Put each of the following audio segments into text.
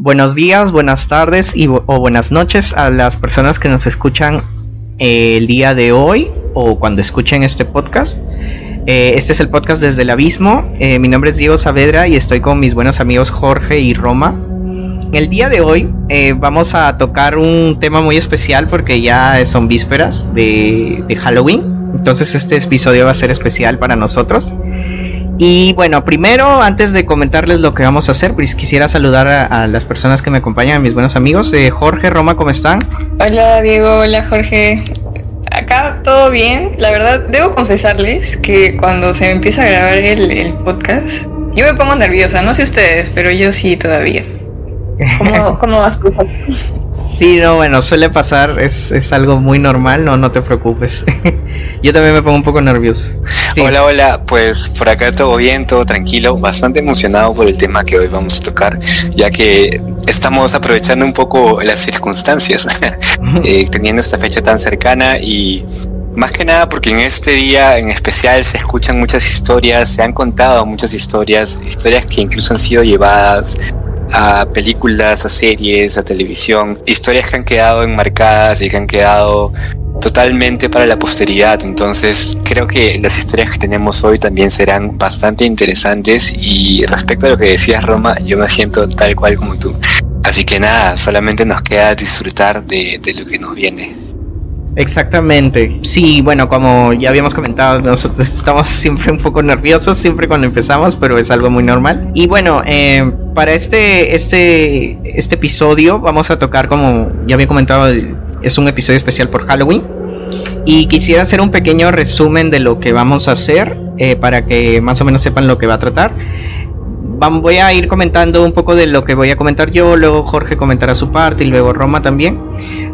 Buenos días, buenas tardes y, o buenas noches a las personas que nos escuchan eh, el día de hoy o cuando escuchen este podcast. Eh, este es el podcast desde el abismo. Eh, mi nombre es Diego Saavedra y estoy con mis buenos amigos Jorge y Roma. El día de hoy vamos a tocar un tema muy especial porque ya son vísperas de, de Halloween. Entonces este episodio va a ser especial para nosotros. Y bueno, primero, antes de comentarles lo que vamos a hacer, pues quisiera saludar a, las personas que me acompañan, a mis buenos amigos. Eh, Jorge, Roma, ¿cómo están? Hola Diego, hola Jorge. Acá todo bien. La verdad, debo confesarles que cuando se empieza a grabar el, podcast, yo me pongo nerviosa. No sé ustedes, pero yo sí todavía. ¿Cómo, cómo vas tú? Sí, no, bueno, suele pasar, es, es algo muy normal, no, no te preocupes. Yo también me pongo un poco nervioso. Hola, hola, pues por acá todo bien, todo tranquilo, bastante emocionado por el tema que hoy vamos a tocar, ya que estamos aprovechando un poco las circunstancias, eh, teniendo esta fecha tan cercana y más que nada porque en este día en especial se escuchan muchas historias, se han contado muchas historias, historias que incluso han sido llevadas a películas, a series, a televisión, historias que han quedado enmarcadas y que han quedado totalmente para la posteridad. Entonces creo que las historias que tenemos hoy también serán bastante interesantes y respecto a lo que decías Roma, yo me siento tal cual como tú. Así que nada, solamente nos queda disfrutar de, de lo que nos viene. Exactamente. Sí, bueno, como ya habíamos comentado, nosotros estamos siempre un poco nerviosos, siempre cuando empezamos, pero es algo muy normal. Y bueno, eh, para este, este, este episodio vamos a tocar, como ya había comentado, es un episodio especial por Halloween. Y quisiera hacer un pequeño resumen de lo que vamos a hacer eh, para que más o menos sepan lo que va a tratar voy a ir comentando un poco de lo que voy a comentar yo, luego Jorge comentará su parte y luego Roma también.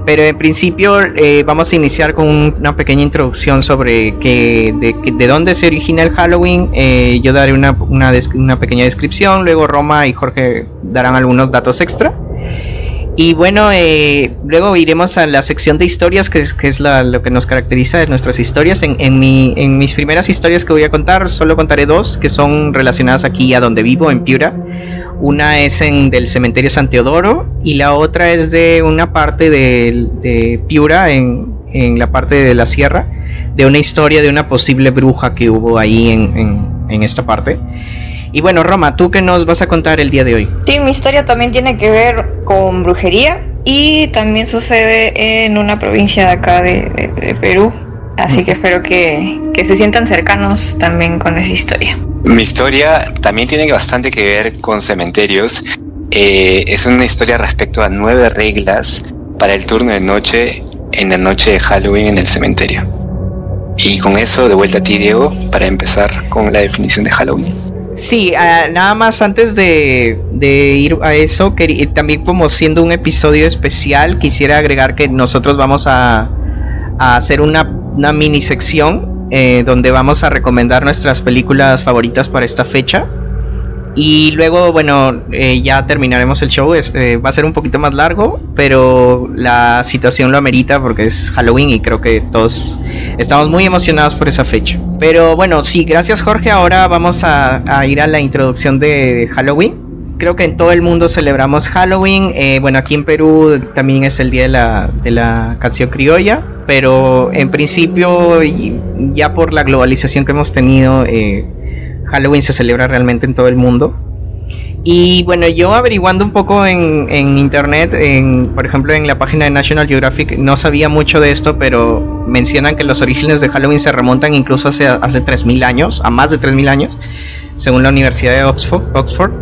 Pero en principio eh, vamos a iniciar con una pequeña introducción sobre que, de, dónde se origina el Halloween. Eh, yo daré una, una, una pequeña descripción, luego Roma y Jorge darán algunos datos extra. Y bueno, eh, luego iremos a la sección de historias, que es, es lo que nos caracteriza de nuestras historias. En, en, mi, en mis primeras historias que voy a contar, solo contaré dos, que son relacionadas aquí a donde vivo, en Piura. Una es en del cementerio San Teodoro y la otra es de una parte de, de Piura, en, en, la parte de la sierra, de una historia de una posible bruja que hubo ahí en, en esta parte. Y bueno, Roma, ¿tú qué nos vas a contar el día de hoy? Sí, mi historia también tiene que ver con brujería y también sucede en una provincia de acá de, Perú. Así que espero que, se sientan cercanos también con esa historia. Mi historia también tiene bastante que ver con cementerios. Eh, es una historia respecto a nueve reglas para el turno de noche en la noche de Halloween en el cementerio. Y con eso, de vuelta a ti, Diego, para empezar con la definición de Halloween. Sí, ah, nada más antes de, ir a eso, también como siendo un episodio especial, quisiera agregar que nosotros vamos a, hacer una, mini sección eh, donde vamos a recomendar nuestras películas favoritas para esta fecha. Y luego, bueno, eh, ya terminaremos el show. Eh, va a ser un poquito más largo, pero la situación lo amerita porque es Halloween y creo que todos estamos muy emocionados por esa fecha. Pero bueno, sí, gracias Jorge. Ahora vamos a, ir a la introducción de Halloween. Creo que en todo el mundo celebramos Halloween. Eh, bueno, aquí en Perú también es el día de la, de la canción criolla. Pero en principio, ya por la globalización que hemos tenido, Halloween se celebra realmente en todo el mundo. Y bueno, yo averiguando un poco en, internet, en, por ejemplo en la página de National Geographic, no sabía mucho de esto, pero mencionan que los orígenes de Halloween se remontan incluso hace, hace 3.000 años, a más de 3.000 años, según la Universidad de Oxford. Oxford.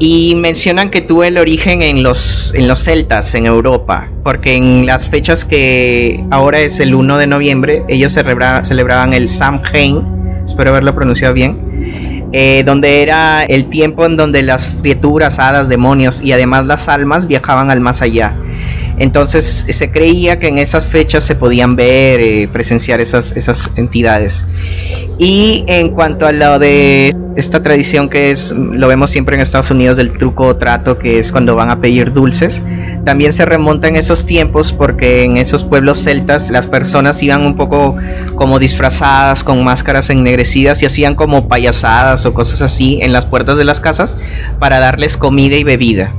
Y mencionan que tuvo el origen en los, en los celtas, en Europa, porque en las fechas que ahora es el 1 de noviembre, ellos celebraban el Samhain, espero haberlo pronunciado bien, eh, donde era el tiempo en donde las criaturas, hadas, demonios y además las almas viajaban al más allá. Entonces se creía que en esas fechas se podían ver, eh, presenciar esas, esas entidades. Y en cuanto a lo de esta tradición que es, lo vemos siempre en Estados Unidos del truco o trato, que es cuando van a pedir dulces, también se remonta en esos tiempos porque en esos pueblos celtas las personas iban un poco como disfrazadas con máscaras ennegrecidas y hacían como payasadas o cosas así en las puertas de las casas para darles comida y bebida.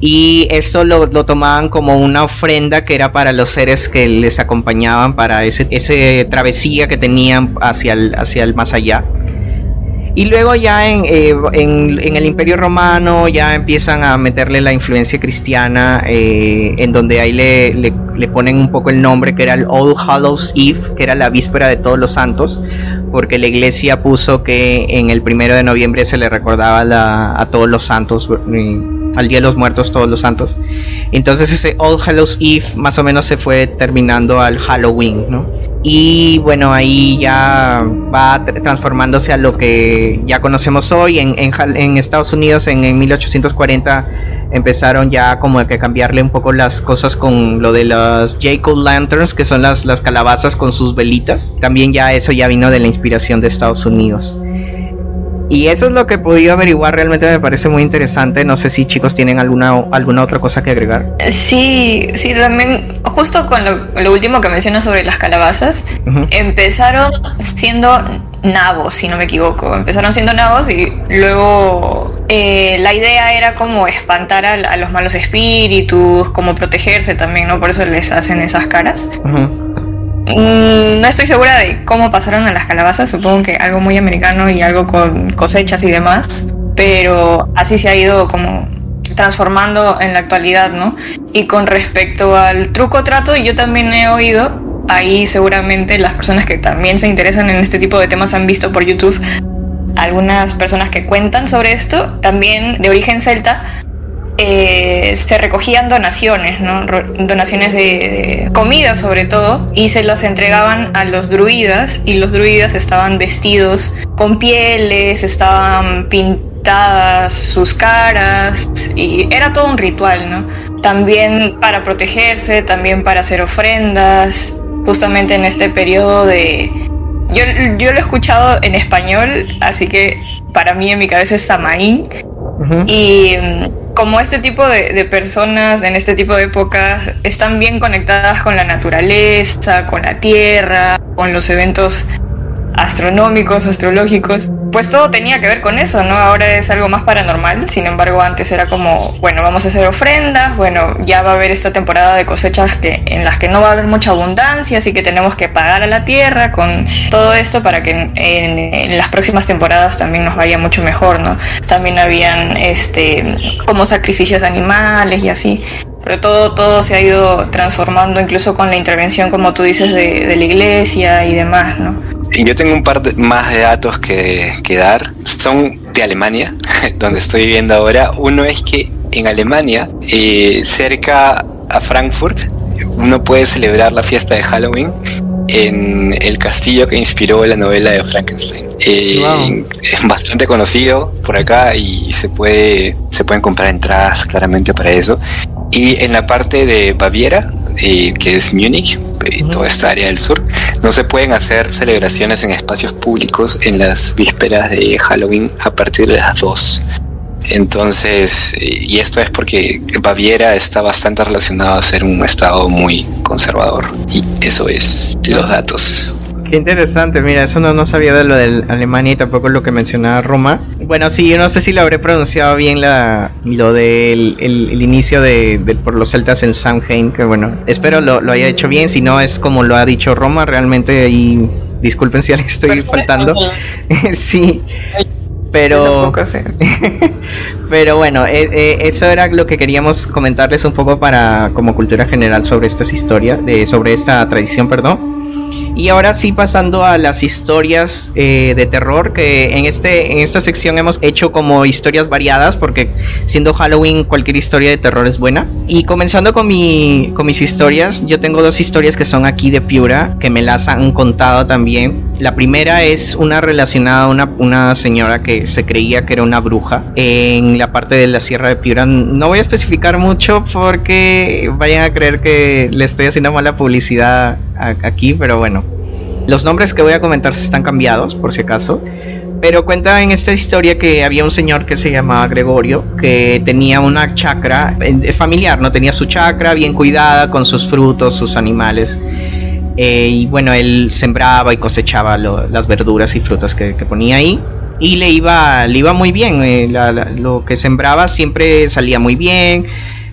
Y esto lo, tomaban como una ofrenda que era para los seres que les acompañaban para ese, ese travesía que tenían hacia el, hacia el más allá. Y luego ya en, eh, el Imperio Romano ya empiezan a meterle la influencia cristiana, eh, en donde ahí le, le, ponen un poco el nombre que era el All Hallows Eve, que era la víspera de todos los santos, porque la iglesia puso que en el primero de noviembre se le recordaba a todos los santos, eh, al Día de los Muertos, todos los santos. Entonces ese All Hallows Eve más o menos se fue terminando al Halloween, ¿no? Y bueno, ahí ya va transformándose a lo que ya conocemos hoy. En, en, Estados Unidos en, 1840 empezaron ya como que cambiarle un poco las cosas con lo de las Jacob Lanterns, que son las, las calabazas con sus velitas. También ya eso ya vino de la inspiración de Estados Unidos. Y eso es lo que he podido averiguar, realmente me parece muy interesante. No sé si chicos tienen alguna, alguna otra cosa que agregar. Sí, sí, también, justo con lo, último que mencionas sobre las calabazas, empezaron siendo nabos, si no me equivoco. Empezaron siendo nabos y luego eh, la idea era como espantar a, los malos espíritus, como protegerse también, ¿no? Por eso les hacen esas caras. Mm, no estoy segura de cómo pasaron a las calabazas, supongo que algo muy americano y algo con cosechas y demás, pero así se ha ido como transformando en la actualidad, ¿no? Y con respecto al truco trato, yo también he oído, ahí seguramente las personas que también se interesan en este tipo de temas han visto por YouTube algunas personas que cuentan sobre esto, también de origen celta, eh, se recogían donaciones, donaciones de, comida sobre todo, y se las entregaban a los druidas, y los druidas estaban vestidos con pieles, estaban pintadas sus caras, y era todo un ritual. También para protegerse, también para hacer ofrendas, justamente en este periodo de... Yo, yo lo he escuchado en español, así que para mí en mi cabeza es Samaín. Y como este tipo de, personas en este tipo de épocas están bien conectadas con la naturaleza, con la tierra, con los eventos astronómicos, astrológicos, pues todo tenía que ver con eso, ¿no? Ahora es algo más paranormal, sin embargo antes era como, bueno, vamos a hacer ofrendas, bueno, ya va a haber esta temporada de cosechas que, en las que no va a haber mucha abundancia, así que tenemos que pagar a la tierra con todo esto para que en, en las próximas temporadas también nos vaya mucho mejor, ¿no? También habían este como sacrificios animales y así pero todo, todo se ha ido transformando incluso con la intervención, como tú dices, de, de la iglesia y demás, ¿no? Yo tengo un par de, más de datos que, que dar. Son de Alemania, donde estoy viviendo ahora. Uno es que en Alemania, eh, cerca a Frankfurt, uno puede celebrar la fiesta de Halloween en el castillo que inspiró la novela de Frankenstein. Eh, es bastante conocido por acá y se puede se pueden comprar entradas claramente para eso. Y en la parte de Baviera, eh, que es Múnich, y toda esta área del sur, no se pueden hacer celebraciones en espacios públicos en las vísperas de Halloween a partir de las 2. Entonces, y esto es porque Baviera está bastante relacionado a ser un estado muy conservador. Y eso es los datos. Qué interesante, mira, eso no, no sabía de lo de Alemania y tampoco lo que mencionaba Roma. Bueno, sí, yo no sé si lo habré pronunciado bien la, lo del el, inicio de, por los celtas en Samhain, que bueno, espero lo, lo, haya hecho bien, si no es como lo ha dicho Roma, realmente y disculpen si le estoy faltando. sí. Pero, pero bueno, eh, eh, eso era lo que queríamos comentarles un poco para como cultura general sobre estas historias, de, sobre esta tradición, perdón. Y ahora sí pasando a las historias eh, de terror, que en, este, en esta sección hemos hecho como historias variadas, porque siendo Halloween cualquier historia de terror es buena. Y comenzando con, mi, con mis historias, yo tengo dos historias que son aquí de Piura, que me las han contado también. La primera es una relacionada a una, una señora que se creía que era una bruja en la parte de la Sierra de Piura. No voy a especificar mucho porque vayan a creer que le estoy haciendo mala publicidad aquí, pero bueno. Los nombres que voy a comentar se están cambiados, por si acaso. Pero cuenta en esta historia que había un señor que se llamaba Gregorio, que tenía una chacra eh, familiar, no tenía su chacra bien cuidada con sus frutos, sus animales. Eh, y bueno, él sembraba y cosechaba las verduras y frutas que, ponía ahí. y le iba, le iba muy bien. Eh, lo que sembraba siempre salía muy bien,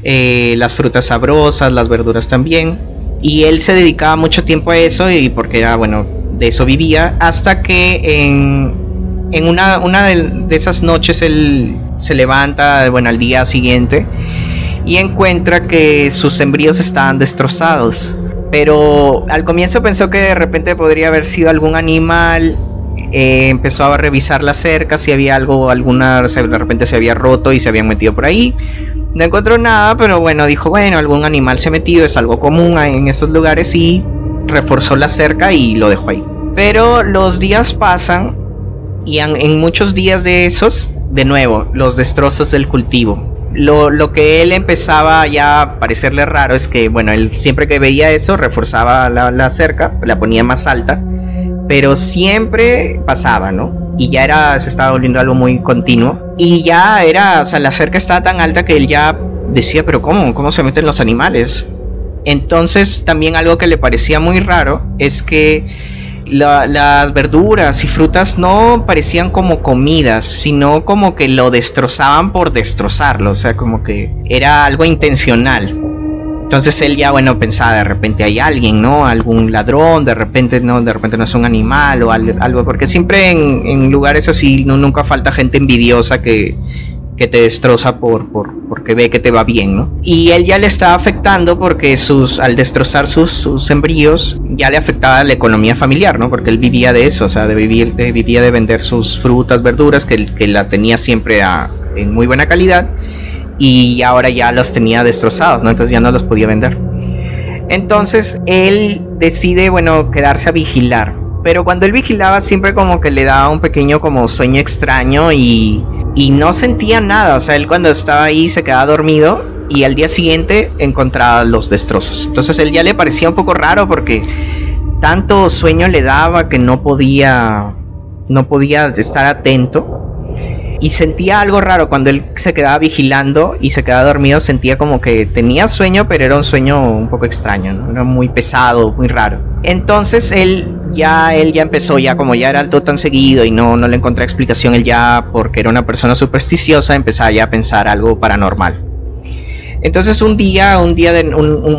eh, las frutas sabrosas, las verduras también. Y él se dedicaba mucho tiempo a eso y porque era, bueno, de eso vivía, hasta que en, una, una de, esas noches él se levanta, bueno, al día siguiente y encuentra que sus sembríos estaban destrozados. Pero al comienzo pensó que de repente podría haber sido algún animal eh, empezó a revisar la cerca, si había algo, alguna, de repente se había roto y se habían metido por ahí. No encontró nada, pero bueno, dijo, bueno, algún animal se ha metido, es algo común en esos lugares y reforzó la cerca y lo dejó ahí. Pero los días pasan y en, muchos días de esos, de nuevo, los destrozos del cultivo. Lo, lo, que él empezaba ya a parecerle raro es que, bueno, él siempre que veía eso reforzaba la, la cerca, la ponía más alta pero siempre pasaba, ¿no? Y ya era, se estaba volviendo algo muy continuo. Y ya era, o sea, la cerca estaba tan alta que él ya decía, pero ¿cómo? ¿Cómo se meten los animales? Entonces también algo que le parecía muy raro es que las verduras y frutas no parecían como comidas, sino como que lo destrozaban por destrozarlo, o sea, como que era algo intencional. Entonces él ya, bueno, pensaba, de repente hay alguien, ¿no? Algún ladrón, de repente no, de repente no es un animal o algo, porque siempre en, lugares así no, nunca falta gente envidiosa que, que te destroza por, por, porque ve que te va bien, ¿no? Y él ya le estaba afectando porque sus, al destrozar sus, sus embrios ya le afectaba la economía familiar, ¿no? Porque él vivía de eso, o sea, de vivir, de, vivía de vender sus frutas, verduras, que, que la tenía siempre a, en muy buena calidad y ahora ya los tenía destrozados, ¿no? Entonces ya no los podía vender. Entonces él decide, bueno, quedarse a vigilar. Pero cuando él vigilaba siempre como que le daba un pequeño como sueño extraño y, y no sentía nada. O sea, él cuando estaba ahí se quedaba dormido y al día siguiente encontraba los destrozos. Entonces él ya le parecía un poco raro porque tanto sueño le daba que no podía no podía estar atento y sentía algo raro cuando él se quedaba vigilando y se quedaba dormido, sentía como que tenía sueño, pero era un sueño un poco extraño, ¿no? Era muy pesado, muy raro. Entonces él ya él ya empezó ya como ya era alto tan seguido y no no le encontré explicación él ya porque era una persona supersticiosa, empezaba ya a pensar algo paranormal. Entonces un día, un día de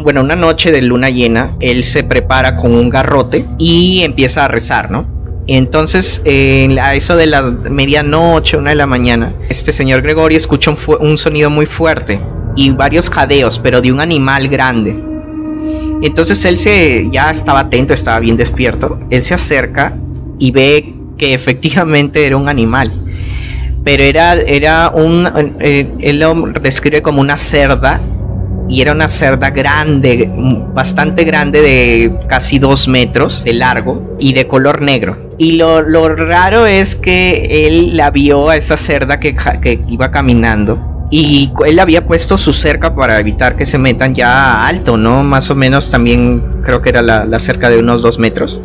bueno, una noche de luna llena, él se prepara con un garrote y empieza a rezar, ¿no? Entonces, a eso de la medianoche, una de la mañana, este señor Gregorio escucha un, un, sonido muy fuerte y varios jadeos, pero de un animal grande. Entonces él se ya estaba atento, estaba bien despierto. Él se acerca y ve que efectivamente era un animal. Pero era, era un, eh, él lo describe como una cerda y era una cerda grande, bastante grande de casi dos metros de largo y de color negro. Y lo, raro es que él la vio a esa cerda que, que iba caminando y él había puesto su cerca para evitar que se metan ya alto, ¿no? Más o menos también creo que era la, cerca de unos dos metros.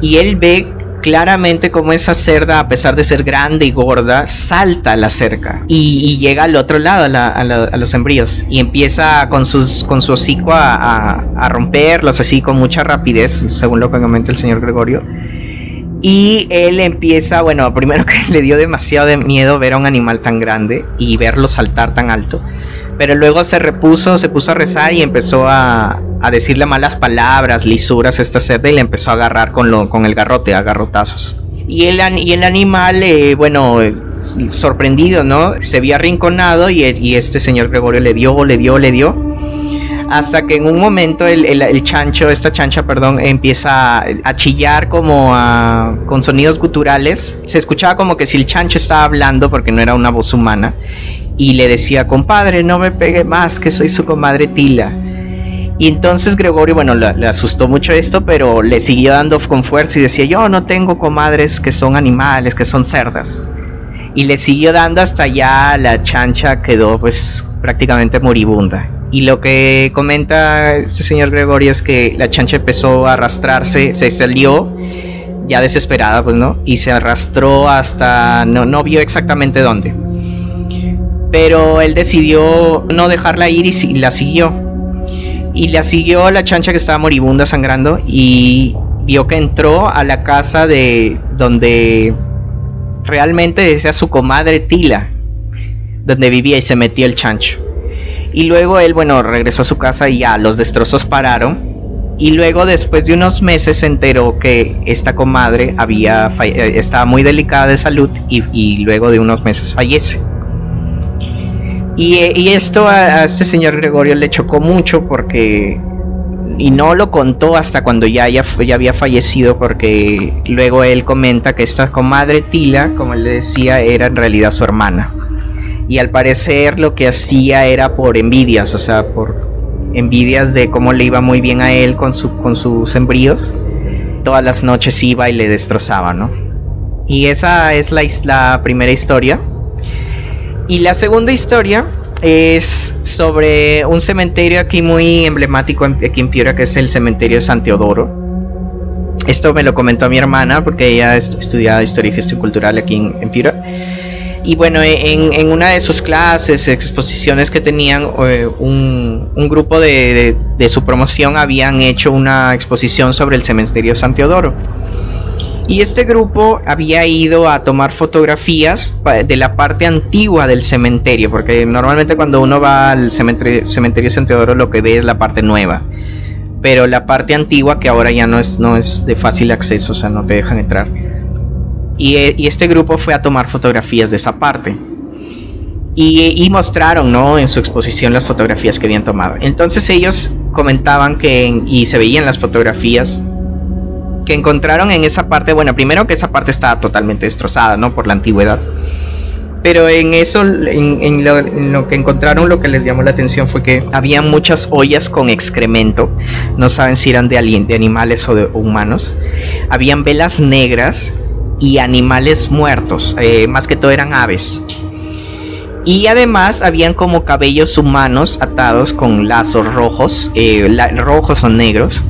Y él ve claramente como esa cerda, a pesar de ser grande y gorda, salta a la cerca y, llega al otro lado, a, los embríos, y empieza con su hocico a, romperlos así con mucha rapidez, según lo que comenta el señor Gregorio. Y él empieza, bueno, primero que le dio demasiado de miedo ver a un animal tan grande y verlo saltar tan alto. Pero luego se repuso, se puso a rezar y empezó a, decirle malas palabras, lisuras a esta cerda y le empezó a agarrar con, lo, con el garrote, a garrotazos. Y el, y el animal, eh, bueno, sorprendido, ¿no? Se había arrinconado y, este señor Gregorio le dio, le dio, le dio. Hasta que en un momento el, el, chancho, esta chancha, perdón, empieza a, chillar como con sonidos guturales. Se escuchaba como que si el chancho estaba hablando porque no era una voz humana y le decía, compadre, no me pegue más, que soy su comadre Tila. Y entonces Gregorio, bueno, le, asustó mucho esto, pero le siguió dando con fuerza y decía, yo no tengo comadres que son animales, que son cerdas. Y le siguió dando hasta ya la chancha quedó pues prácticamente moribunda. Y lo que comenta este señor Gregorio es que la chancha empezó a arrastrarse, se salió ya desesperada, pues no, y se arrastró hasta, no, no vio exactamente dónde pero él decidió no dejarla ir y la siguió. Y la siguió la chancha que estaba moribunda sangrando y vio que entró a la casa de donde realmente es a su comadre Tila, donde vivía y se metió el chancho. Y luego él, bueno, regresó a su casa y ya los destrozos pararon. Y luego después de unos meses se enteró que esta comadre había eh, estaba muy delicada de salud y, luego de unos meses fallece. Y, esto a, este señor Gregorio le chocó mucho porque y no lo contó hasta cuando ya, ya, ya, había fallecido porque luego él comenta que esta comadre Tila, como él le decía, era en realidad su hermana. Y al parecer lo que hacía era por envidias, o sea, por envidias de cómo le iba muy bien a él con, su, con sus embríos. Todas las noches iba y le destrozaba, ¿no? Y esa es la, la primera historia. Y la segunda historia es sobre un cementerio aquí muy emblemático aquí en Piura, que es el cementerio San Teodoro. Esto me lo comentó mi hermana porque ella estudiaba historia y gestión cultural aquí en, Piura. Y bueno, en, una de sus clases, exposiciones que tenían, eh, un, grupo de, de, su promoción habían hecho una exposición sobre el cementerio San Teodoro. Y este grupo había ido a tomar fotografías de la parte antigua del cementerio, porque normalmente cuando uno va al cementerio, cementerio San Teodoro lo que ve es la parte nueva. Pero la parte antigua que ahora ya no es, no es de fácil acceso, o sea, no te dejan entrar. Y, este grupo fue a tomar fotografías de esa parte. Y, mostraron, ¿no? En su exposición las fotografías que habían tomado. Entonces ellos comentaban que, y se veían las fotografías, que encontraron en esa parte, bueno, primero que esa parte estaba totalmente destrozada, ¿no? Por la antigüedad. Pero en eso, en, lo, que encontraron, lo que les llamó la atención fue que había muchas ollas con excremento. No saben si eran de, de animales o de humanos. Habían velas negras y animales muertos. Eh, más que todo eran aves. Y además habían como cabellos humanos atados con lazos rojos, eh, rojos o negros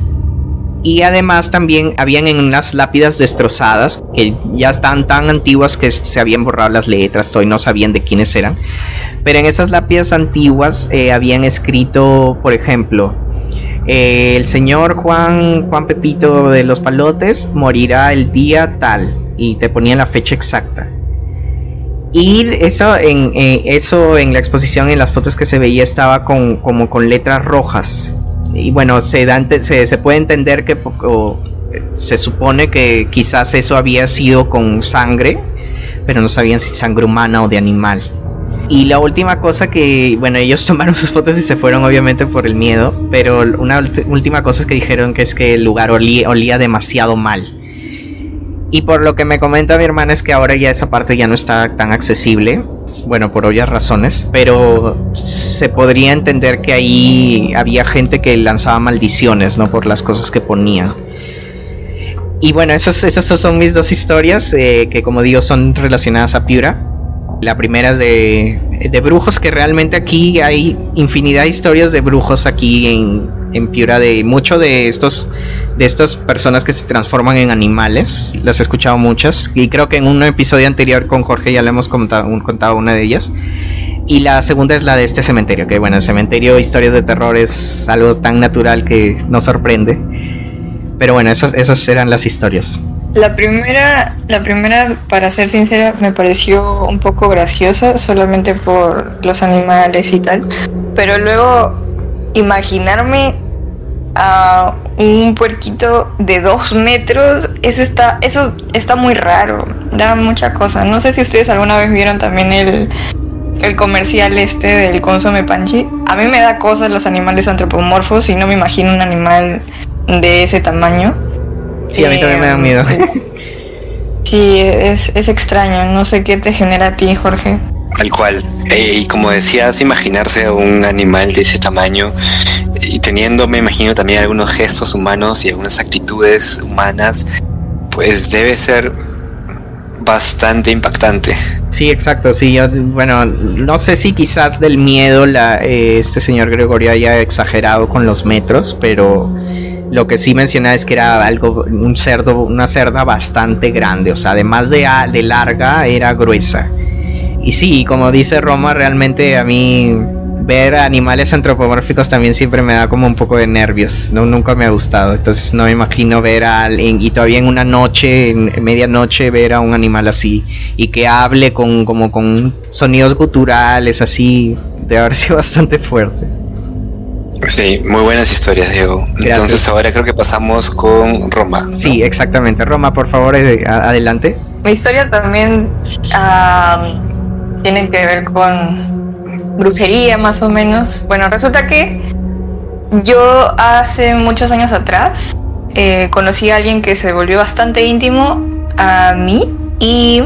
y además también habían en unas lápidas destrozadas que ya están tan antiguas que se habían borrado las letras, y no sabían de quiénes eran. Pero en esas lápidas antiguas eh, habían escrito, por ejemplo, el señor Juan, Juan Pepito de los Palotes morirá el día tal y te ponían la fecha exacta. Y eso en, eh, eso en la exposición, en las fotos que se veía, estaba con, como con letras rojas y bueno, se, se, se, puede entender que se supone que quizás eso había sido con sangre, pero no sabían si sangre humana o de animal. Y la última cosa que, bueno, ellos tomaron sus fotos y se fueron obviamente por el miedo, pero una última cosa que dijeron que es que el lugar olía demasiado mal. Y por lo que me comenta mi hermana es que ahora ya esa parte ya no está tan accesible bueno, por obvias razones, pero se podría entender que ahí había gente que lanzaba maldiciones, ¿no? Por las cosas que ponía. Y bueno, esas, esas son mis dos historias, eh, que como digo son relacionadas a Piura. La primera es de, de brujos, que realmente aquí hay infinidad de historias de brujos aquí en, en Piura de mucho de estos de estas personas que se transforman en animales. Las he escuchado muchas y creo que en un episodio anterior con Jorge ya le hemos contado, contado una de ellas. Y la segunda es la de este cementerio, que bueno, el cementerio, historias de terror es algo tan natural que nos sorprende. Pero bueno, esas, esas eran las historias. La primera, la primera, para ser sincera, me pareció un poco graciosa, solamente por los animales y tal. Pero luego imaginarme a un puerquito de dos metros, eso está, eso está muy raro, da mucha cosa. No sé si ustedes alguna vez vieron también el, el comercial este del consome panchi. A mí me da cosas los animales antropomorfos y no me imagino un animal de ese tamaño. Sí, a mí también me da miedo. Sí, es, es extraño. No sé qué te genera a ti, Jorge. Tal cual. Eh, y como decías, imaginarse un animal de ese tamaño y teniendo, me imagino, también algunos gestos humanos y algunas actitudes humanas, pues debe ser bastante impactante. Sí, exacto. Sí, yo, bueno, no sé si quizás del miedo la, eh, este señor Gregorio haya exagerado con los metros, pero lo que sí menciona es que era algo, un cerdo, una cerda bastante grande, o sea, además de, de larga, era gruesa. Y sí, como dice Roma, realmente a mí ver animales antropomórficos también siempre me da como un poco de nervios. No, nunca me ha gustado. Entonces no me imagino ver a alguien y todavía en una noche, en medianoche, ver a un animal así y que hable con como con sonidos guturales así. Debe haber sido bastante fuerte. Sí, muy buenas historias, Diego. Entonces ahora creo que pasamos con Roma. Sí, exactamente. Roma, por favor, eh, adelante. Mi historia también tiene que ver con brujería más o menos. Bueno, resulta que yo hace muchos años atrás eh, conocí a alguien que se volvió bastante íntimo a mí y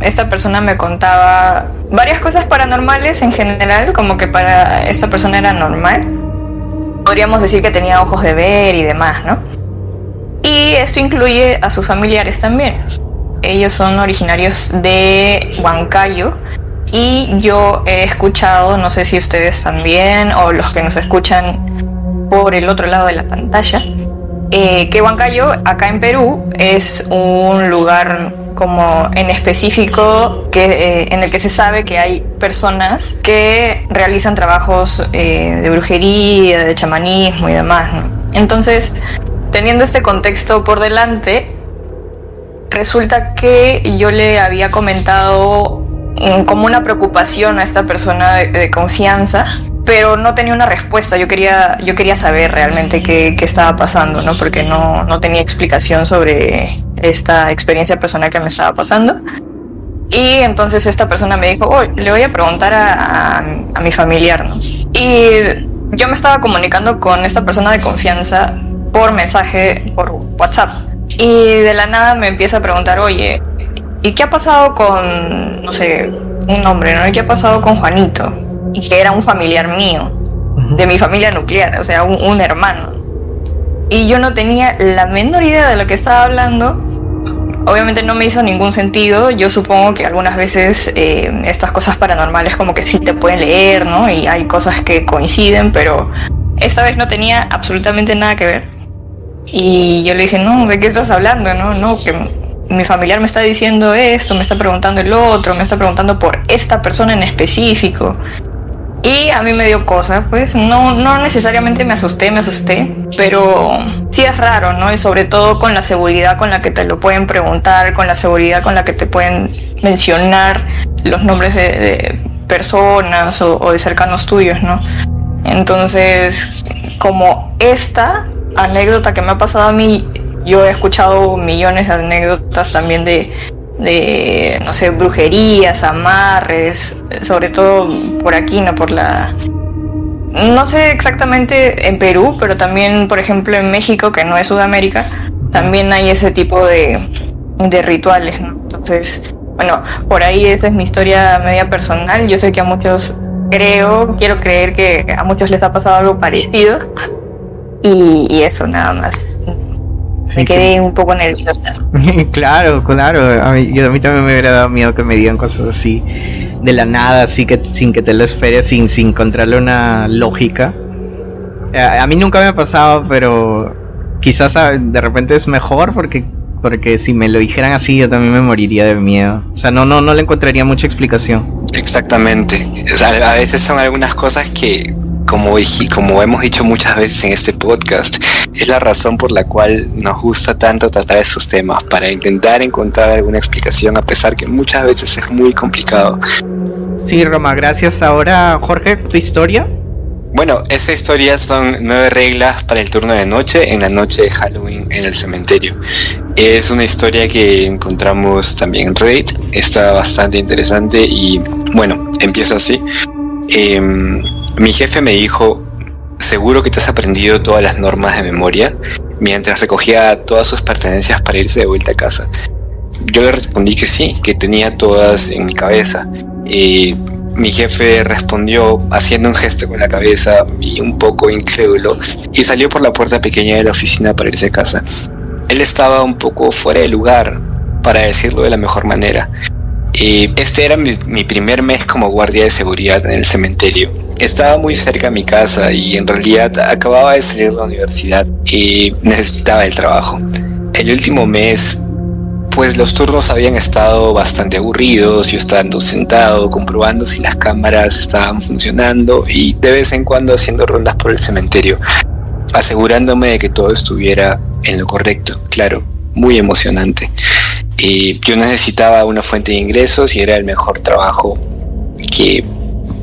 esta persona me contaba varias cosas paranormales en general, como que para esta persona era normal. Podríamos decir que tenía ojos de ver y demás, ¿no? Y esto incluye a sus familiares también. Ellos son originarios de Huancayo, y yo he escuchado, no sé si ustedes también o los que nos escuchan por el otro lado de la pantalla, eh, que Huancayo, acá en Perú, es un lugar como en específico que, eh, en el que se sabe que hay personas que realizan trabajos eh, de brujería, de chamanismo y demás. Entonces, teniendo este contexto por delante, resulta que yo le había comentado Mm, como una preocupación a esta persona de, confianza, pero no tenía una respuesta. Yo quería, yo quería saber realmente qué, estaba pasando, ¿no? Porque no, no, tenía explicación sobre esta experiencia personal que me estaba pasando. Y entonces esta persona me dijo, oh, le voy a preguntar a, a, mi familiar, ¿no? Y yo me estaba comunicando con esta persona de confianza por mensaje, por WhatsApp. Y de la nada me empieza a preguntar, oye, ¿y qué ha pasado con, no sé, un nombre, ¿no? ¿Y qué ha pasado con Juanito? Y que era un familiar mío, de mi familia nuclear, o sea, un, hermano. Y yo no tenía la menor idea de lo que estaba hablando. Obviamente no me hizo ningún sentido. Yo supongo que algunas veces eh, estas cosas paranormales como que sí te pueden leer, ¿no? Y hay cosas que coinciden, pero esta vez no tenía absolutamente nada que ver. Y yo le dije, no, ¿de qué estás hablando? No, no, que mi familiar me está diciendo esto, me está preguntando el otro, me está preguntando por esta persona en específico. Y a mí me dio cosa, pues no, no necesariamente me asusté, me asusté, pero sí es raro, ¿no? Y sobre todo con la seguridad con la que te lo pueden preguntar, con la seguridad con la que te pueden mencionar los nombres de, personas o, o de cercanos tuyos, ¿no? Entonces, como esta anécdota que me ha pasado a mí yo he escuchado millones de anécdotas también de, de, no sé, brujerías, amarres, sobre todo por aquí, ¿no? Por la... No sé exactamente en Perú, pero también, por ejemplo, en México, que no es Sudamérica, también hay ese tipo de, de rituales, ¿no? Entonces, bueno, por ahí esa es mi historia media personal. Yo sé que a muchos, creo, quiero creer que a muchos les ha pasado algo parecido. Y, y eso nada más me quedé un poco nerviosa. claro, claro. A mí, a mí también me hubiera dado miedo que me digan cosas así de la nada, así que sin que te lo esperes, sin, sin encontrarle una lógica. A, mí nunca me ha pasado, pero quizás de repente es mejor porque porque si me lo dijeran así yo también me moriría de miedo. O sea, no no no le encontraría mucha explicación. Exactamente. a veces son algunas cosas que como, como hemos dicho muchas veces en este podcast, es la razón por la cual nos gusta tanto tratar estos temas, para intentar encontrar alguna explicación, a pesar que muchas veces es muy complicado. Sí, Roma, gracias. Ahora, Jorge, tu historia. Bueno, esa historia son nueve reglas para el turno de noche en la noche de Halloween en el cementerio. Es una historia que encontramos también en Reddit, está bastante interesante y bueno, empieza así. Em, mi jefe me dijo, seguro que te has aprendido todas las normas de memoria mientras recogía todas sus pertenencias para irse de vuelta a casa. Yo le respondí que sí, que tenía todas en mi cabeza. Y mi jefe respondió haciendo un gesto con la cabeza y un poco incrédulo y salió por la puerta pequeña de la oficina para irse a casa. Él estaba un poco fuera de lugar, para decirlo de la mejor manera. Este era mi, mi primer mes como guardia de seguridad en el cementerio estaba muy cerca de mi casa y en realidad acababa de salir de la universidad y necesitaba el trabajo. El último mes pues los turnos habían estado bastante aburridos, yo estando sentado comprobando si las cámaras estaban funcionando y de vez en cuando haciendo rondas por el cementerio, asegurándome de que todo estuviera en lo correcto, claro, muy emocionante. Y yo necesitaba una fuente de ingresos y era el mejor trabajo que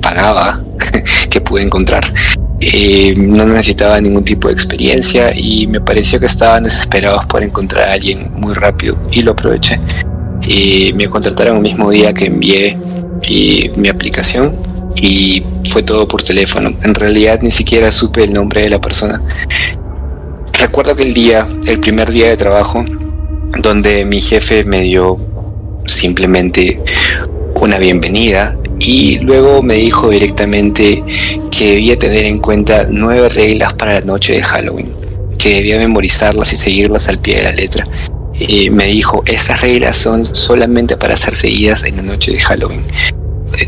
pagaba que pude encontrar. Eh, no necesitaba ningún tipo de experiencia y me pareció que estaban desesperados por encontrar a alguien muy rápido y lo aproveché. y me contrataron el mismo día que envié eh, mi aplicación y fue todo por teléfono. En realidad ni siquiera supe el nombre de la persona. Recuerdo que el día, el primer día de trabajo, donde mi jefe me dio simplemente una bienvenida y luego me dijo directamente que debía tener en cuenta nueve reglas para la noche de Halloween, que debía memorizarlas y seguirlas al pie de la letra. Y me dijo, estas reglas son solamente para ser seguidas en la noche de Halloween.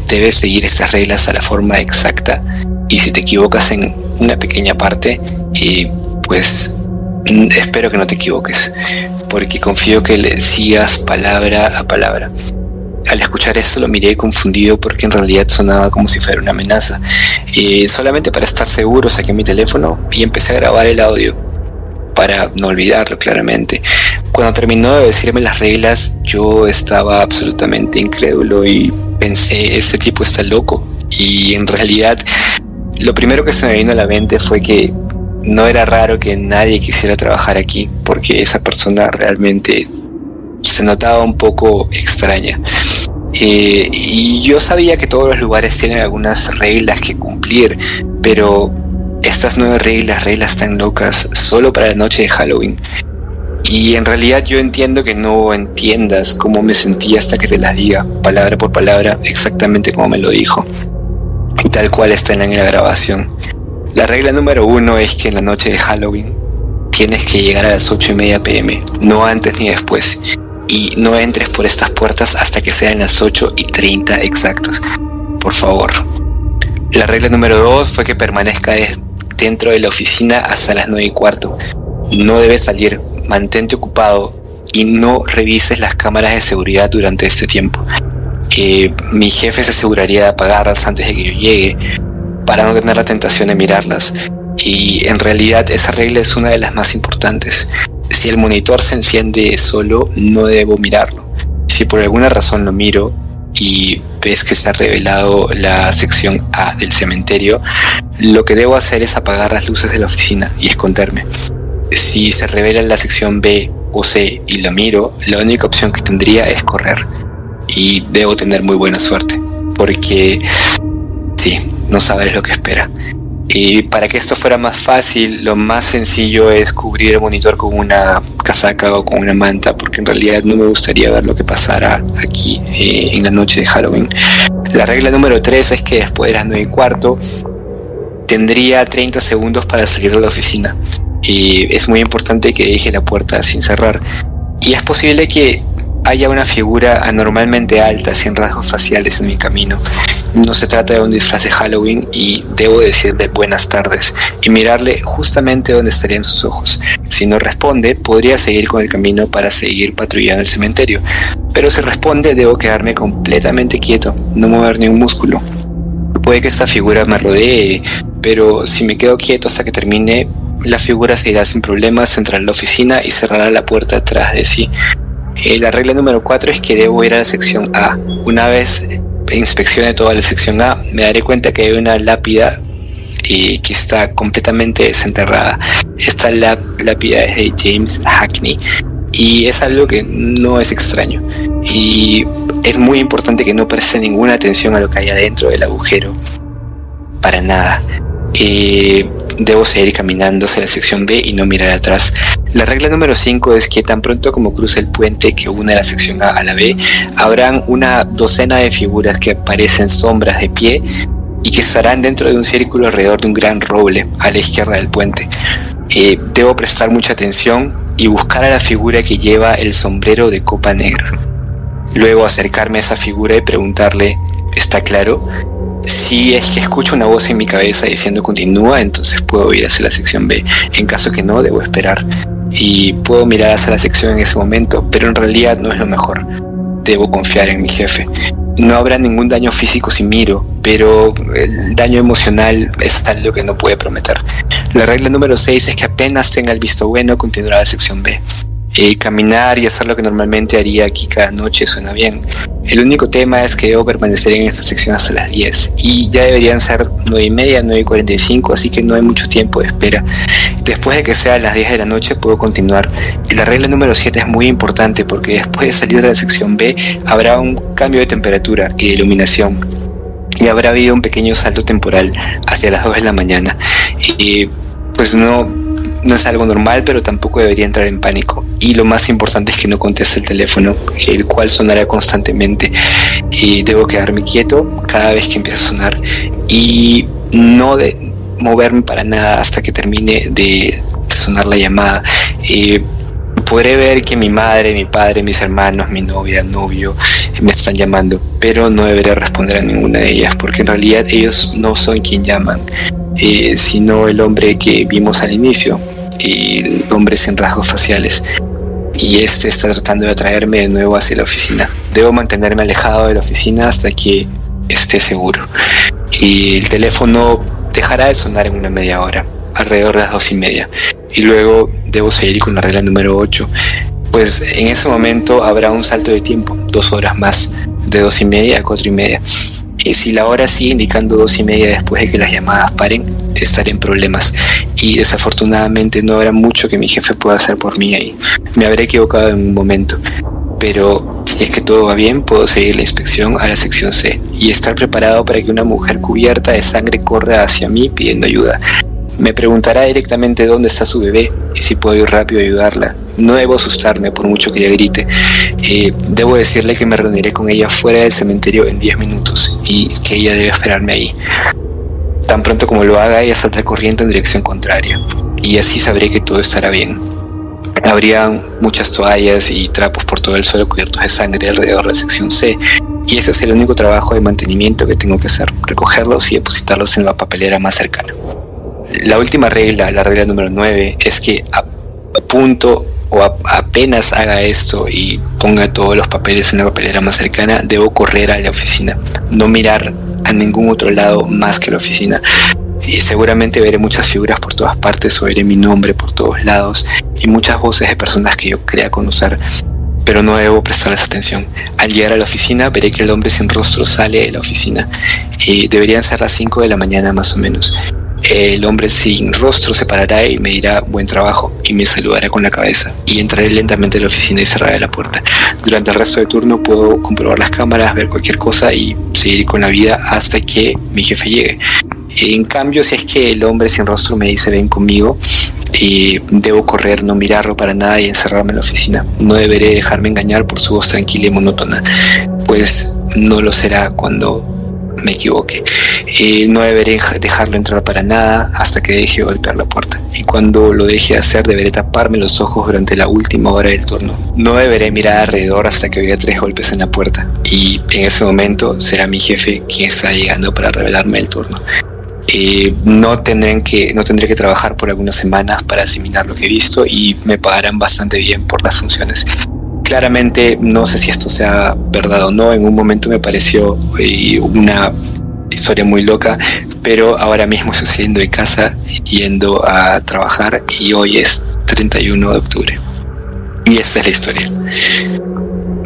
Debes seguir estas reglas a la forma exacta y si te equivocas en una pequeña parte, eh, pues espero que no te equivoques, porque confío que le sigas palabra a palabra. Al escuchar eso lo miré confundido porque en realidad sonaba como si fuera una amenaza. Y solamente para estar seguro saqué mi teléfono y empecé a grabar el audio para no olvidarlo claramente. Cuando terminó de decirme las reglas, yo estaba absolutamente incrédulo y pensé, ese tipo está loco. Y en realidad, lo primero que se me vino a la mente fue que no era raro que nadie quisiera trabajar aquí, porque esa persona realmente se notaba un poco extraña. Eh, y yo sabía que todos los lugares tienen algunas reglas que cumplir, pero estas nueve reglas, reglas tan locas, solo para la noche de Halloween. Y en realidad yo entiendo que no entiendas cómo me sentí hasta que te las diga, palabra por palabra, exactamente como me lo dijo. Tal cual está en la grabación. La regla número uno es que en la noche de Halloween tienes que llegar a las 8 y media pm, no antes ni después y no entres por estas puertas hasta que sean las 8 y 30 exactos. Por favor. La regla número 2 fue que permanezca dentro de la oficina hasta las 9 y cuarto. No debes salir, mantente ocupado y no revises las cámaras de seguridad durante este tiempo. Eh, mi jefe se aseguraría de apagarlas antes de que yo llegue para no tener la tentación de mirarlas. Y en realidad esa regla es una de las más importantes si el monitor se enciende solo, no debo mirarlo. Si por alguna razón lo miro y ves que se ha revelado la sección A del cementerio, lo que debo hacer es apagar las luces de la oficina y esconderme. Si se revela la sección B o C y lo miro, la única opción que tendría es correr. Y debo tener muy buena suerte, porque sí, no sabes lo que espera. Y para que esto fuera más fácil, lo más sencillo es cubrir el monitor con una casaca o con una manta, porque en realidad no me gustaría ver lo que pasara aquí eh, en la noche de Halloween. La regla número 3 es que después de las 9 y cuarto tendría 30 segundos para salir de la oficina. Y es muy importante que deje la puerta sin cerrar. Y es posible que haya una figura anormalmente alta sin rasgos faciales en mi camino. No se trata de un disfraz de Halloween y debo decirle buenas tardes y mirarle justamente donde estarían sus ojos. Si no responde, podría seguir con el camino para seguir patrullando el cementerio. Pero si responde, debo quedarme completamente quieto, no mover ni un músculo. Puede que esta figura me rodee, pero si me quedo quieto hasta que termine, la figura se irá sin problemas, entrará en la oficina y cerrará la puerta atrás de sí. Eh, la regla número 4 es que debo ir a la sección A. Una vez inspeccione toda la sección A, me daré cuenta que hay una lápida eh, que está completamente desenterrada. Esta lápida es de James Hackney y es algo que no es extraño. Y es muy importante que no preste ninguna atención a lo que hay adentro del agujero. Para nada. Eh, debo seguir caminando hacia la sección B y no mirar atrás. La regla número 5 es que tan pronto como cruce el puente que une la sección A a la B, habrán una docena de figuras que parecen sombras de pie y que estarán dentro de un círculo alrededor de un gran roble a la izquierda del puente. Eh, debo prestar mucha atención y buscar a la figura que lleva el sombrero de copa negra. Luego acercarme a esa figura y preguntarle, ¿está claro? Si es que escucho una voz en mi cabeza diciendo continúa, entonces puedo ir hacia la sección B. En caso que no, debo esperar. y puedo mirar hacia la sección en ese momento, pero en realidad no es lo mejor. Debo confiar en mi jefe. No habrá ningún daño físico si miro, pero el daño emocional es algo que no puede prometer. La regla número 6 es que apenas tenga el visto bueno, continuará la sección B. Eh, caminar y hacer lo que normalmente haría aquí cada noche suena bien. El único tema es que debo permanecer en esta sección hasta las 10 y ya deberían ser 9 y media, 9 y 45, así que no hay mucho tiempo de espera. Después de que sea las 10 de la noche puedo continuar. La regla número 7 es muy importante porque después de salir de la sección B habrá un cambio de temperatura y de iluminación y habrá habido un pequeño salto temporal hacia las 2 de la mañana. Y pues no, no es algo normal, pero tampoco debería entrar en pánico. Y lo más importante es que no conteste el teléfono, el cual sonará constantemente. Y debo quedarme quieto cada vez que empiece a sonar y no de moverme para nada hasta que termine de, sonar la llamada. Eh, podré ver que mi madre, mi padre, mis hermanos, mi novia, novio me están llamando, pero no deberé responder a ninguna de ellas porque en realidad ellos no son quien llaman, eh, sino el hombre que vimos al inicio, el hombre sin rasgos faciales. Y este está tratando de atraerme de nuevo hacia la oficina. Debo mantenerme alejado de la oficina hasta que esté seguro. Y el teléfono dejará de sonar en una media hora, alrededor de las dos y media. Y luego debo seguir con la regla número 8. Pues en ese momento habrá un salto de tiempo, dos horas más, de dos y media a cuatro y media. Si la hora sigue indicando dos y media después de que las llamadas paren, estaré en problemas. Y desafortunadamente no habrá mucho que mi jefe pueda hacer por mí ahí. Me habré equivocado en un momento. Pero si es que todo va bien, puedo seguir la inspección a la sección C y estar preparado para que una mujer cubierta de sangre corra hacia mí pidiendo ayuda. Me preguntará directamente dónde está su bebé y si puedo ir rápido a ayudarla. No debo asustarme por mucho que ella grite. Eh, debo decirle que me reuniré con ella fuera del cementerio en 10 minutos y que ella debe esperarme ahí. Tan pronto como lo haga, ella salta corriendo en dirección contraria y así sabré que todo estará bien. Habría muchas toallas y trapos por todo el suelo cubiertos de sangre alrededor de la sección C y ese es el único trabajo de mantenimiento que tengo que hacer, recogerlos y depositarlos en la papelera más cercana la última regla, la regla número 9, es que a, punto o apenas haga esto y ponga todos los papeles en la papelera más cercana, debo correr a la oficina, no mirar a ningún otro lado más que la oficina. Y seguramente veré muchas figuras por todas partes, oiré mi nombre por todos lados y muchas voces de personas que yo crea conocer, pero no debo prestarles atención. Al llegar a la oficina veré que el hombre sin rostro sale de la oficina. y deberían ser las 5 de la mañana más o menos el hombre sin rostro se parará y me dirá buen trabajo y me saludará con la cabeza y entraré lentamente a la oficina y cerraré la puerta. Durante el resto del turno puedo comprobar las cámaras, ver cualquier cosa y seguir con la vida hasta que mi jefe llegue. En cambio, si es que el hombre sin rostro me dice ven conmigo, y debo correr, no mirarlo para nada y encerrarme en la oficina. No deberé dejarme engañar por su voz tranquila y monótona, pues no lo será cuando me equivoque. Eh, no deberé dejarlo entrar para nada hasta que deje de golpear la puerta. Y cuando lo deje hacer, deberé taparme los ojos durante la última hora del turno. No deberé mirar alrededor hasta que oiga tres golpes en la puerta. Y en ese momento será mi jefe quien está llegando para revelarme el turno. Eh, no, tendré que, no tendré que trabajar por algunas semanas para asimilar lo que he visto y me pagarán bastante bien por las funciones claramente no sé si esto sea verdad o no, en un momento me pareció eh, una historia muy loca, pero ahora mismo estoy saliendo de casa yendo a trabajar y hoy es 31 de octubre. Y esta es la historia.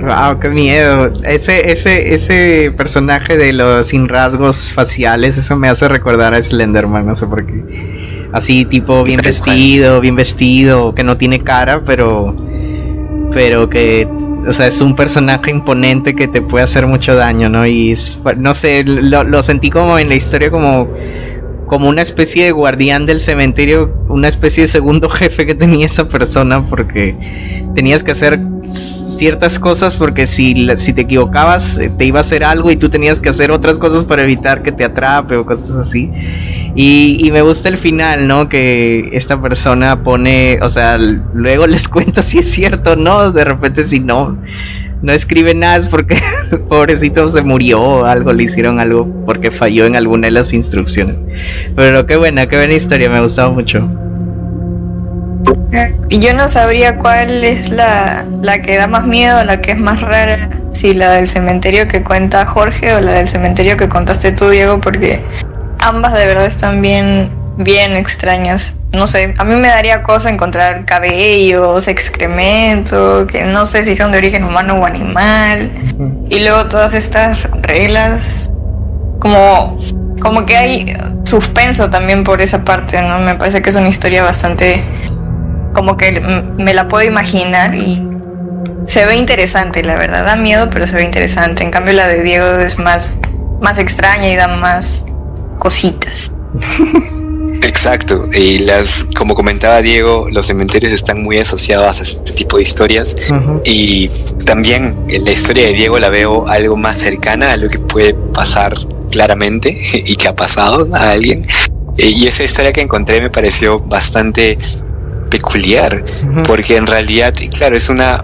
Wow, qué miedo. Ese, ese, ese personaje de los sin rasgos faciales, eso me hace recordar a Slenderman, no sé por qué. Así tipo bien vestido, bien vestido, que no tiene cara, pero pero que, o sea, es un personaje imponente que te puede hacer mucho daño, ¿no? Y no sé, lo, sentí como en la historia como como una especie de guardián del cementerio, una especie de segundo jefe que tenía esa persona porque tenías que hacer ciertas cosas porque si, si te equivocabas eh, te iba a hacer algo y tú tenías que hacer otras cosas para evitar que te atrape o cosas así. Y, me gusta el final, ¿no? Que esta persona pone, o sea, luego les cuento si es cierto no, de repente si no, no escribe nada porque pobrecito se murió o algo, le hicieron algo porque falló en alguna de las instrucciones. Pero qué buena, qué buena historia, me ha gustado mucho. Yo no sabría cuál es la, la que da más miedo, la que es más rara, si la del cementerio que cuenta Jorge o la del cementerio que contaste tú, Diego, porque ambas de verdad están bien, bien extrañas. No sé, a mí me daría cosa encontrar cabellos, excremento, que no sé si son de origen humano o animal. Y luego todas estas reglas, como, como que hay suspenso también por esa parte, ¿no? Me parece que es una historia bastante como que me la puedo imaginar y se ve interesante, la verdad. Da miedo, pero se ve interesante. En cambio, la de Diego es más, más extraña y da más cositas. Exacto, y las, como comentaba Diego, los cementerios están muy asociados a este tipo de historias y también la historia de Diego la veo algo más cercana a lo que puede pasar claramente y que ha pasado a alguien. Eh, y esa historia que encontré me pareció bastante peculiar, porque en realidad, claro, es una,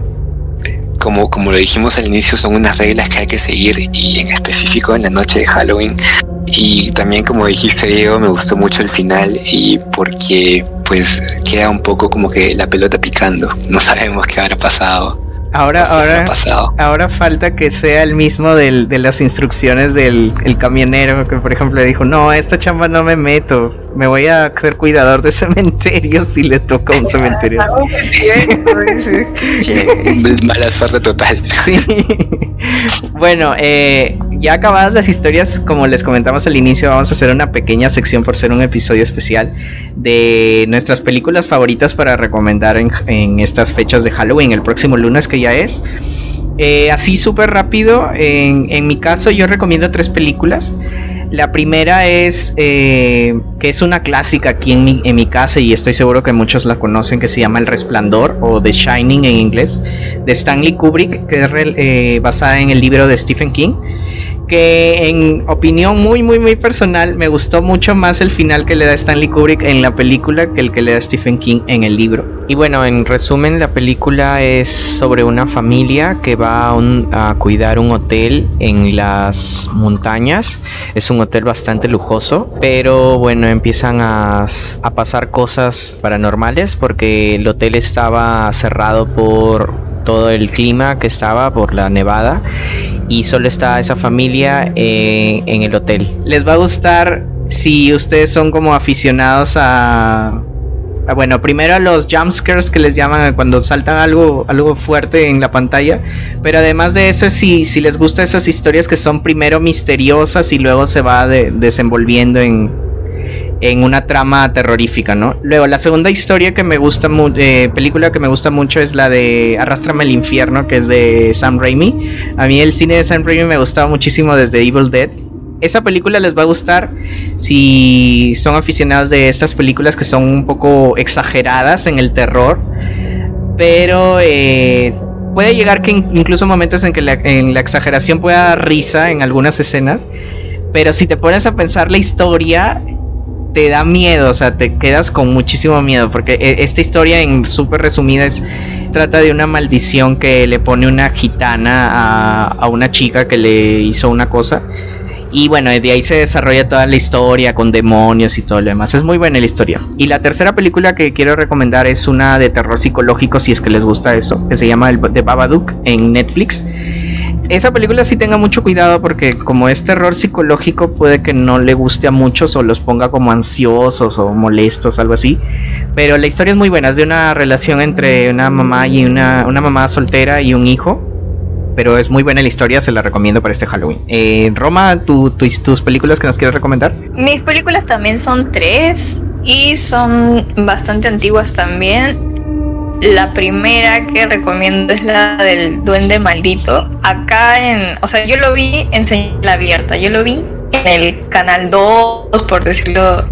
como, como lo dijimos al inicio, son unas reglas que hay que seguir y en específico en la noche de Halloween. Y también como dijiste Diego, me gustó mucho el final y porque pues queda un poco como que la pelota picando, no sabemos qué habrá pasado. Ahora, ahora, ahora falta que sea el mismo del, de las instrucciones del el camionero, que por ejemplo le dijo, no, a esta chamba no me meto, me voy a ser cuidador de cementerios si le toca un cementerio Mala suerte total. Sí. bueno, eh, ya acabadas las historias, como les comentamos al inicio, vamos a hacer una pequeña sección por ser un episodio especial de nuestras películas favoritas para recomendar en, estas fechas de Halloween, el próximo lunes que ya es. Eh, así súper rápido, en mi caso yo recomiendo tres películas. La primera es eh, que es una clásica aquí en mi, en mi, casa y estoy seguro que muchos la conocen, que se llama El Resplandor o The Shining en inglés, de Stanley Kubrick, que es eh, basada en el libro de Stephen King que en opinión muy muy muy personal me gustó mucho más el final que le da Stanley Kubrick en la película que el que le da Stephen King en el libro. Y bueno, en resumen la película es sobre una familia que va a, cuidar un hotel en las montañas. Es un hotel bastante lujoso, pero bueno, empiezan a, pasar cosas paranormales porque el hotel estaba cerrado por todo el clima que estaba por la nevada y solo está esa familia eh, en el hotel. Les va a gustar si ustedes son como aficionados a, bueno, primero a los jumpscares que les llaman cuando saltan algo, algo fuerte en la pantalla, pero además de eso, si, les gusta esas historias que son primero misteriosas y luego se va desenvolviendo en, en una trama terrorífica, ¿no? Luego, la segunda historia que me gusta mucho, eh, película que me gusta mucho es la de Arrástrame al infierno, que es de Sam Raimi. A mí el cine de Sam Raimi me gustaba muchísimo desde Evil Dead. Esa película les va a gustar si son aficionados de estas películas que son un poco exageradas en el terror, pero eh, puede llegar que incluso momentos en que la, en la exageración pueda dar risa en algunas escenas. Pero si te pones a pensar la historia, te da miedo, o sea, te quedas con muchísimo miedo, porque e, esta historia en súper resumida es, trata de una maldición que le pone una gitana a, a, una chica que le hizo una cosa. Y bueno, de ahí se desarrolla toda la historia con demonios y todo lo demás. Es muy buena la historia. Y la tercera película que quiero recomendar es una de terror psicológico, si es que les gusta eso, que se llama el, The Babadook en Netflix esa película sí tenga mucho cuidado porque como es terror psicológico puede que no le guste a muchos o los ponga como ansiosos o molestos, algo así. Pero la historia es muy buena, es de una relación entre una mamá y una, una mamá soltera y un hijo. Pero es muy buena la historia, se la recomiendo para este Halloween. Eh, Roma, tus películas que nos quieres recomendar? Mis películas también son tres y son bastante antiguas también. La primera que recomiendo es la del Duende Maldito. Acá en, o sea, yo lo vi en señal abierta, yo lo vi en el canal 2, por decirlo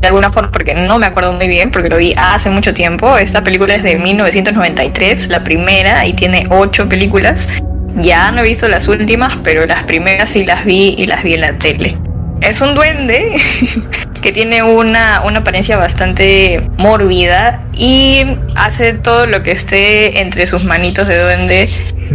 de alguna forma, porque no me acuerdo muy bien, porque lo vi hace mucho tiempo. Esta película es de 1993, la primera, y tiene ocho películas. Ya no he visto las últimas, pero las primeras sí las vi y las vi en la tele. Es un duende que tiene una, una apariencia bastante mórbida y hace todo lo que esté entre sus manitos de duende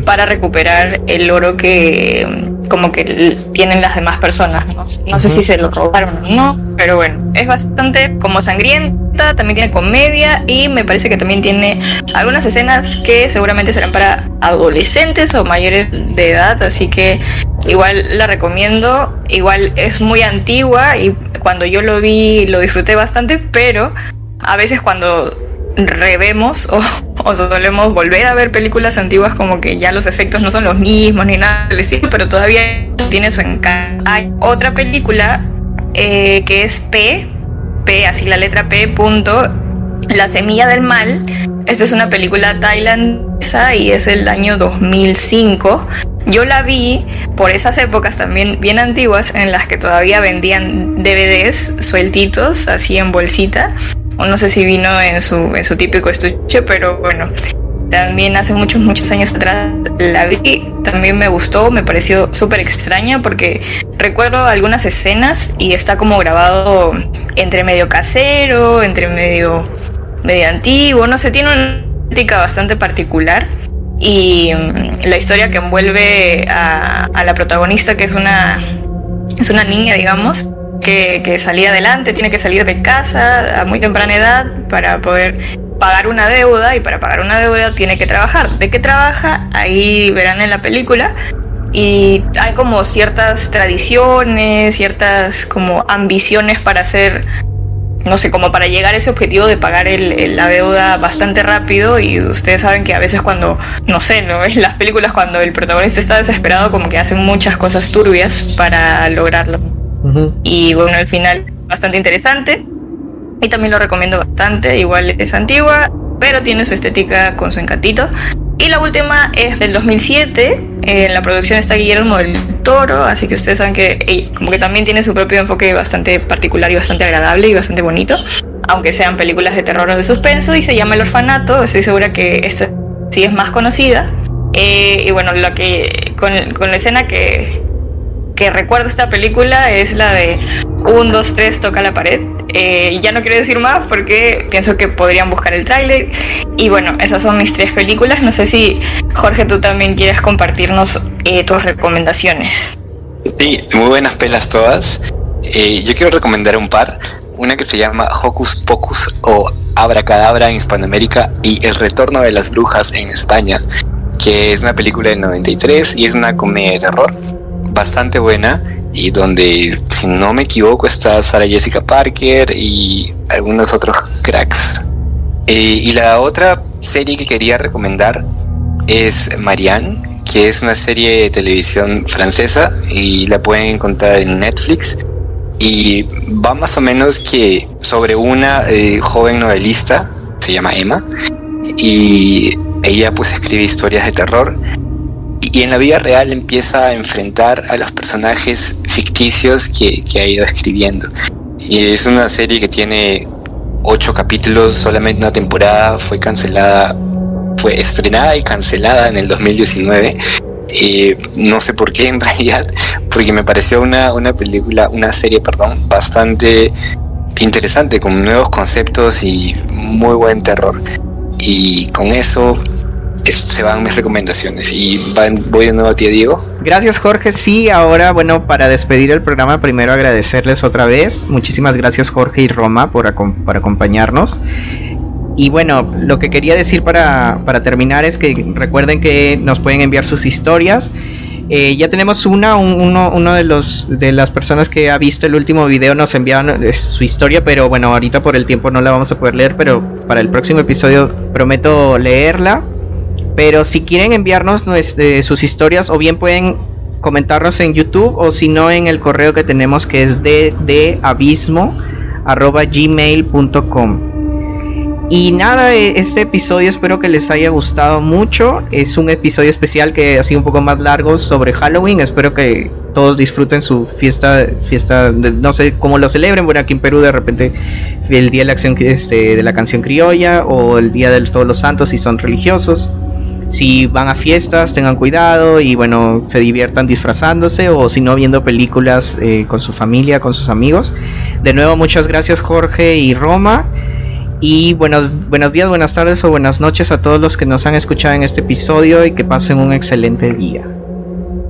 para recuperar el oro que como que tienen las demás personas, ¿no? No sé si se lo robaron o no, pero bueno, es bastante como sangrienta también tiene comedia y me parece que también tiene algunas escenas que seguramente serán para adolescentes o mayores de edad, así que igual la recomiendo. Igual es muy antigua y cuando yo lo vi lo disfruté bastante, pero a veces cuando revemos o, solemos volver a ver películas antiguas como que ya los efectos no son los mismos ni nada pero todavía tiene su encanto. Hay otra película eh, que es P, Así la letra P, punto, La Semilla del Mal. Esta es una película tailandesa y es del año 2005. Yo la vi por esas épocas también bien antiguas en las que todavía vendían DVDs sueltitos, así en bolsita. No sé si vino en su, en su típico estuche, pero bueno, también hace muchos, muchos años atrás la vi, también me gustó, me pareció súper extraña porque recuerdo algunas escenas y está como grabado entre medio casero, entre medio, medio antiguo, no sé, tiene una estética bastante particular. Y mm, la historia que envuelve a, a, la protagonista que es una, es una niña, digamos, que, que salía adelante, tiene que salir de casa a muy temprana edad para poder pagar una deuda y para pagar una deuda tiene que trabajar. ¿De qué trabaja? Ahí verán en la película. Y hay como ciertas tradiciones, ciertas como ambiciones para hacer, no sé, como para llegar a ese objetivo de pagar el, la deuda bastante rápido. Y ustedes saben que a veces cuando, no sé, ¿no? en las películas cuando el protagonista está desesperado como que hacen muchas cosas turbias para lograrlo. Y bueno, al final bastante interesante. Y también lo recomiendo bastante, igual es antigua, pero tiene su estética con su encantito. Y la última es del 2007, en la producción está Guillermo del Toro, así que ustedes saben que como que también tiene su propio enfoque bastante particular y bastante agradable y bastante bonito, aunque sean películas de terror o de suspenso, y se llama El Orfanato, estoy segura que esta sí es más conocida. Eh, y bueno, lo que con, con la escena que, que recuerdo esta película es la de 1, 2, 3, toca la pared. Eh, ya no quiero decir más porque pienso que podrían buscar el tráiler. Y bueno, esas son mis tres películas. No sé si Jorge tú también quieres compartirnos eh, tus recomendaciones. Sí, muy buenas pelas todas. Eh, yo quiero recomendar un par. Una que se llama Hocus Pocus o Abracadabra en Hispanoamérica y El Retorno de las Brujas en España, que es una película del 93 y es una comedia de terror bastante buena y donde, si no me equivoco, está Sara Jessica Parker y algunos otros cracks. Eh, y la otra serie que quería recomendar es Marianne, que es una serie de televisión francesa y la pueden encontrar en Netflix. Y va más o menos que sobre una eh, joven novelista, se llama Emma, y ella pues escribe historias de terror y en la vida real empieza a enfrentar a los personajes ficticios que, ha ido escribiendo. Y es una serie que tiene ocho capítulos, solamente una temporada, fue cancelada, fue estrenada y cancelada en el 2019. Eh, no sé por qué en realidad, porque me pareció una, una película, una serie, perdón, bastante interesante, con nuevos conceptos y muy buen terror. Y con eso se van mis recomendaciones. Y voy de nuevo a ti, Diego. Gracias, Jorge. Sí, ahora, bueno, para despedir el programa, primero agradecerles otra vez. Muchísimas gracias, Jorge y Roma, por, por acompañarnos. Y bueno, lo que quería decir para, para, terminar es que recuerden que nos pueden enviar sus historias. Eh, ya tenemos una, uno, uno de los de las personas que ha visto el último video nos enviaron eh, su historia, pero bueno, ahorita por el tiempo no la vamos a poder leer, pero para el próximo episodio prometo leerla pero si quieren enviarnos este, sus historias o bien pueden comentarnos en YouTube o si no en el correo que tenemos que es gmail.com. Y nada, e, este episodio espero que les haya gustado mucho. Es un episodio especial que ha sido un poco más largo sobre Halloween. Espero que todos disfruten su fiesta, fiesta, no sé cómo lo celebren. Bueno, aquí en Perú de repente el día de la acción este, de la canción criolla o el día de todos los santos si son religiosos si van a fiestas tengan cuidado y bueno se diviertan disfrazándose o si no viendo películas eh, con su familia con sus amigos. De nuevo muchas gracias Jorge y Roma. Y buenos, buenos días buenas tardes o buenas noches a todos los que nos han escuchado en este episodio y que pasen un excelente día